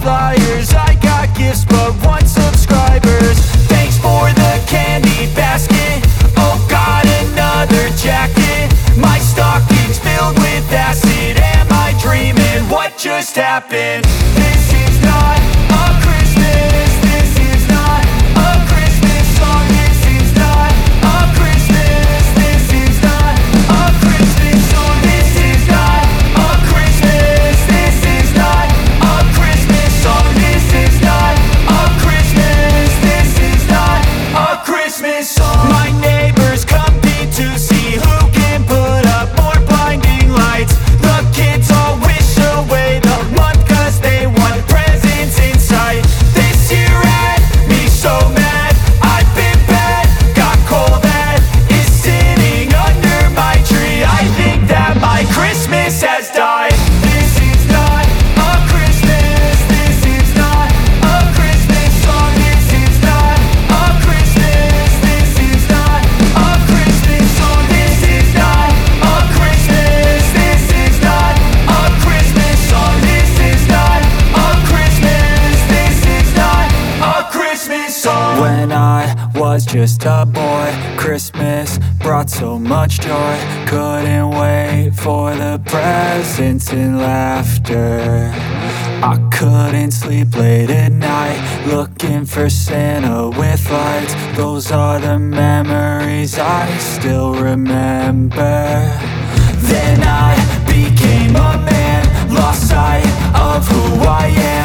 flyers. I got gifts but one subscribers. Thanks for the candy basket. Oh god another jacket. My stocking's filled with acid. Am I dreaming? What just happened? Just a boy. Christmas brought so much joy. Couldn't wait for the presents and laughter. I couldn't sleep late at night Looking for Santa with lights. Those are the memories I still remember. Then I became a man Lost sight of who I am